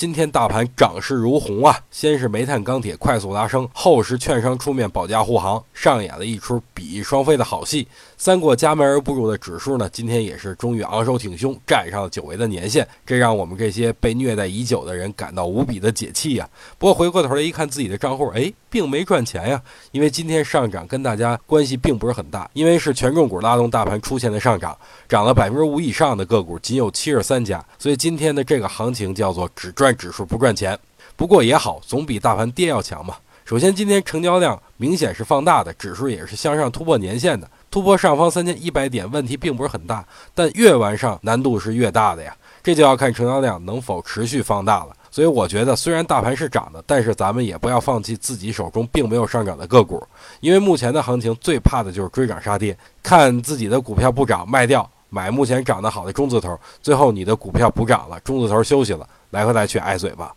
今天大盘涨势如虹啊！先是煤炭、钢铁快速拉升，后是券商出面保驾护航，上演了一出比翼双飞的好戏。三过家门而不入的指数呢，今天也是终于昂首挺胸，站上了久违的年限，这让我们这些被虐待已久的人感到无比的解气呀。不过回过头来一看自己的账户，哎，并没赚钱呀，因为今天上涨跟大家关系并不是很大，因为是权重股拉动大盘出现的上涨，涨了百分之五以上的个股仅有七十三家，所以今天的这个行情叫做只赚。指数不赚钱，不过也好，总比大盘跌要强嘛。首先，今天成交量明显是放大的，指数也是向上突破年线的，突破上方三千一百点，问题并不是很大。但越往上难度是越大的呀，这就要看成交量能否持续放大了。所以我觉得，虽然大盘是涨的，但是咱们也不要放弃自己手中并没有上涨的个股，因为目前的行情最怕的就是追涨杀跌，看自己的股票不涨卖掉，买目前涨得好的中字头，最后你的股票不涨了，中字头休息了。来回来去挨嘴巴。